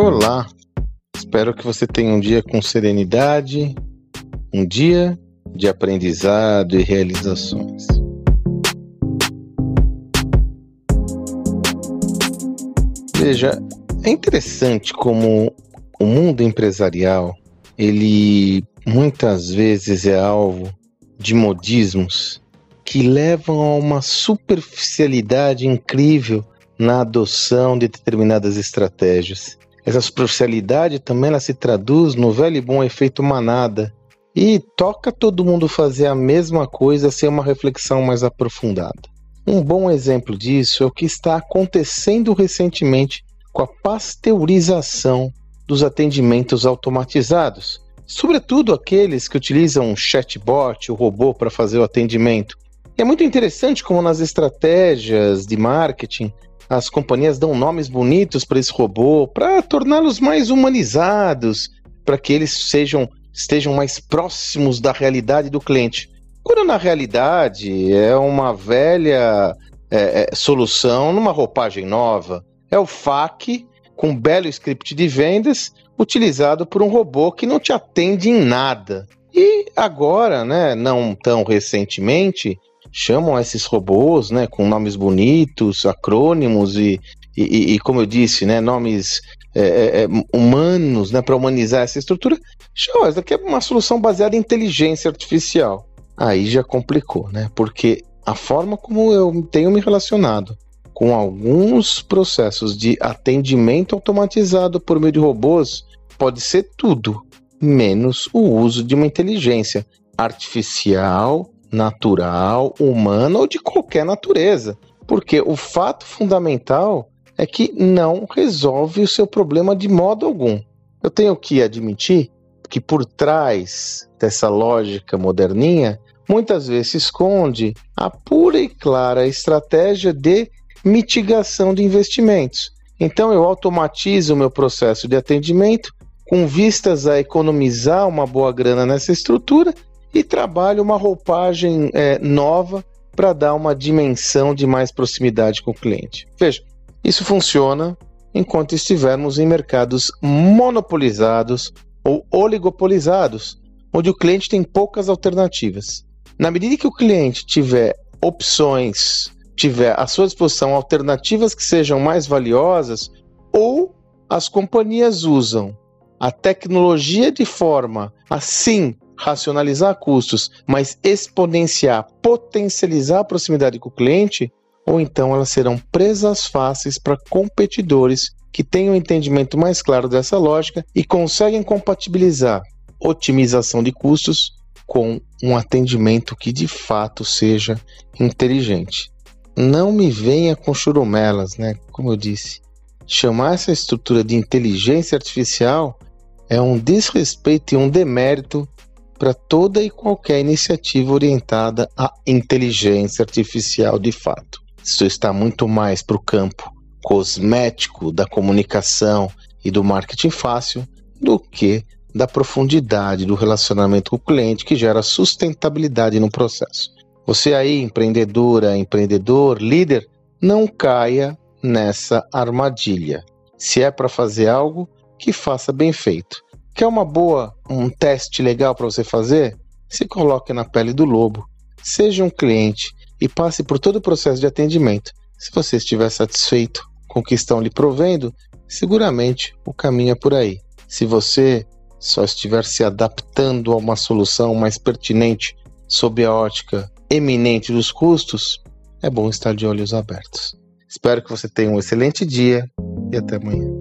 Olá, espero que você tenha um dia com serenidade, um dia de aprendizado e realizações. Veja, é interessante como o mundo empresarial, ele muitas vezes é alvo de modismos que levam a uma superficialidade incrível na adoção de determinadas estratégias. Essa superficialidade também ela se traduz no velho e bom efeito manada e toca todo mundo fazer a mesma coisa sem uma reflexão mais aprofundada. Um bom exemplo disso é o que está acontecendo recentemente com a pasteurização dos atendimentos automatizados, sobretudo aqueles que utilizam um chatbot, o robô, para fazer o atendimento. É muito interessante como nas estratégias de marketing as companhias dão nomes bonitos para esse robô, para torná-los mais humanizados, para que eles sejam estejam mais próximos da realidade do cliente. Quando na realidade é uma velha é, é, solução numa roupagem nova. É o FAQ com um belo script de vendas utilizado por um robô que não te atende em nada. E agora, né, não tão recentemente, chamam esses robôs, né, com nomes bonitos, acrônimos e, e, e como eu disse, né, nomes é, é, é humanos, né, para humanizar essa estrutura. Show, essa aqui é uma solução baseada em inteligência artificial. Aí já complicou, né? Porque a forma como eu tenho me relacionado com alguns processos de atendimento automatizado por meio de robôs pode ser tudo, menos o uso de uma inteligência artificial natural, humana ou de qualquer natureza. Porque o fato fundamental é que não resolve o seu problema de modo algum. Eu tenho que admitir que por trás dessa lógica moderninha, muitas vezes se esconde a pura e clara estratégia de mitigação de investimentos. Então eu automatizo o meu processo de atendimento com vistas a economizar uma boa grana nessa estrutura e trabalha uma roupagem é, nova para dar uma dimensão de mais proximidade com o cliente. Veja, isso funciona enquanto estivermos em mercados monopolizados ou oligopolizados, onde o cliente tem poucas alternativas. Na medida que o cliente tiver opções, tiver à sua disposição alternativas que sejam mais valiosas, ou as companhias usam a tecnologia de forma assim racionalizar custos, mas exponenciar, potencializar a proximidade com o cliente, ou então elas serão presas fáceis para competidores que têm um entendimento mais claro dessa lógica e conseguem compatibilizar otimização de custos com um atendimento que de fato seja inteligente. Não me venha com churumelas, né? Como eu disse. Chamar essa estrutura de inteligência artificial é um desrespeito e um demérito para toda e qualquer iniciativa orientada à inteligência artificial de fato. Isso está muito mais para o campo cosmético da comunicação e do marketing fácil do que da profundidade do relacionamento com o cliente que gera sustentabilidade no processo. Você aí, empreendedora, empreendedor, líder, não caia nessa armadilha. Se é para fazer algo, que faça bem feito. Quer uma boa, um teste legal para você fazer? Se coloque na pele do lobo. Seja um cliente e passe por todo o processo de atendimento. Se você estiver satisfeito com o que estão lhe provendo, seguramente o caminho é por aí. Se você só estiver se adaptando a uma solução mais pertinente sob a ótica eminente dos custos, é bom estar de olhos abertos. Espero que você tenha um excelente dia e até amanhã.